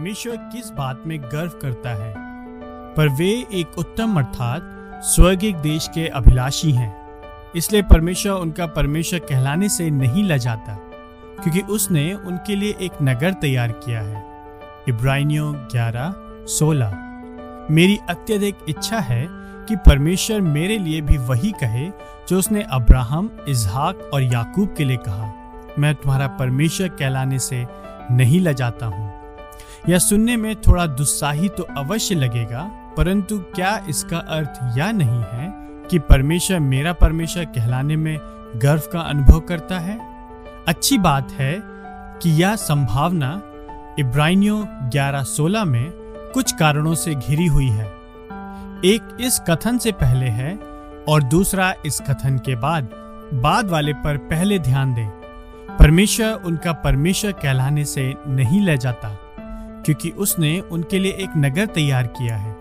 परमेश्वर किस बात में गर्व करता है? पर वे एक उत्तम अर्थात स्वर्गिक देश के अभिलाषी हैं। इसलिए परमेश्वर उनका परमेश्वर कहलाने से नहीं लजाता, क्योंकि उसने उनके लिए एक नगर तैयार किया है। इब्रानियों ग्यारह, सोलह। मेरी अत्यधिक इच्छा है कि परमेश्वर मेरे लिए भी वही कहे, जो उसने अब्राहम इजहाक और याकूब के लिए कहा। मैं तुम्हारा परमेश्वर कहलाने से नहीं लजाता हूँ। यह सुनने में थोड़ा दुस्साही तो अवश्य लगेगा, परंतु क्या इसका अर्थ यह नहीं है कि परमेश्वर मेरा परमेश्वर कहलाने में गर्व का अनुभव करता है? अच्छी बात है कि यह संभावना इब्रानियों 11:16 में कुछ कारणों से घिरी हुई है। एक इस कथन से पहले है और दूसरा इस कथन के बाद बाद वाले पर पहले ध्यान दें। परमेश्वर उनका परमेश्वर कहलाने से नहीं ले जाता। क्योंकि उसने उनके लिए एक नगर तैयार किया है।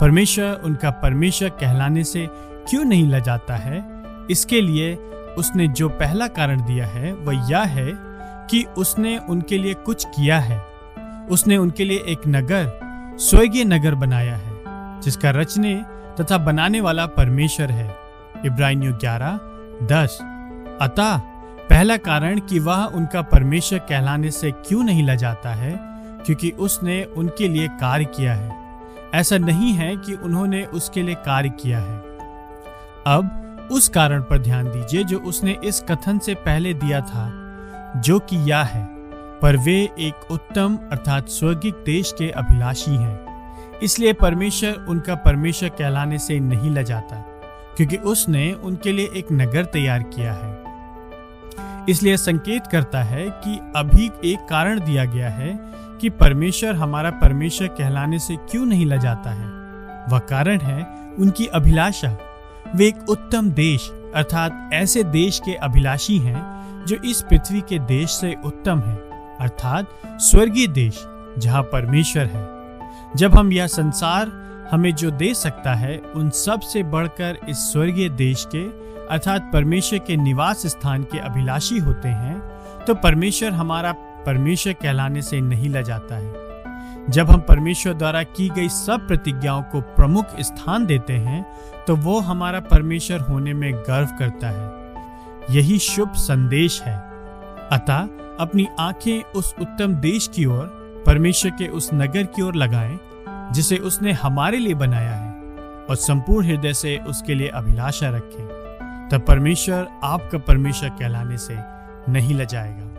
परमेश्वर उनका परमेश्वर कहलाने से क्यों नहीं ल जाता है? इसके लिए उसने जो पहला कारण दिया है, वह यह है कि उसने उनके लिए कुछ किया है। उसने उनके लिए एक नगर, स्वर्गीय नगर बनाया है, जिसका रचने तथा बनाने वाला परमेश्वर है। इब्राहिम ग्यारह, दस। अतः पहला कारण कि वह उनका परमेश्वर कहलाने से क्यों नहीं ल जाता है क्योंकि उसने उनके लिए कार्य किया है। ऐसा नहीं है कि उन्होंने उसके लिए कार्य किया है। अब उस कारण पर ध्यान दीजिए जो उसने इस कथन से पहले दिया था, जो कि यह है, पर वे एक उत्तम अर्थात स्वर्गिक देश के अभिलाषी हैं। इसलिए परमेश्वर उनका परमेश्वर कहलाने से नहीं ल जाता क्योंकि उसने उनके लिए एक नगर तैयार किया है। इसलिए संकेत करता है कि अभी एक कारण दिया गया है कि परमेश्वर हमारा परमेश्वर कहलाने से क्यों नहीं ल जाता है। वह कारण है उनकी अभिलाषा। वे एक उत्तम देश, अर्थात ऐसे देश के अभिलाषी हैं जो इस पृथ्वी के देश से उत्तम है, अर्थात स्वर्गीय देश, जहाँ परमेश्वर है। जब हम यह संसार हमें जो दे सकता है, उन सबसे बढ़कर इस स्वर्गीय देश के अर्थात परमेश्वर के निवास स्थान के अभिलाषी होते हैं तो परमेश्वर हमारा परमेश्वर कहलाने से नहीं ल जाता है। जब हम परमेश्वर द्वारा की गई सब प्रतिज्ञाओं को प्रमुख स्थान देते हैं तो वो हमारा परमेश्वर होने में गर्व करता है। यही शुभ संदेश है। अतः अपनी आँखें उस उत्तम देश की ओर, परमेश्वर के उस नगर की ओर लगाएँ, जिसे उसने हमारे लिए बनाया है, और संपूर्ण हृदय से उसके लिए अभिलाषा रखें। तब परमेश्वर आपका परमेश्वर कहलाने से नहीं लजाएगा।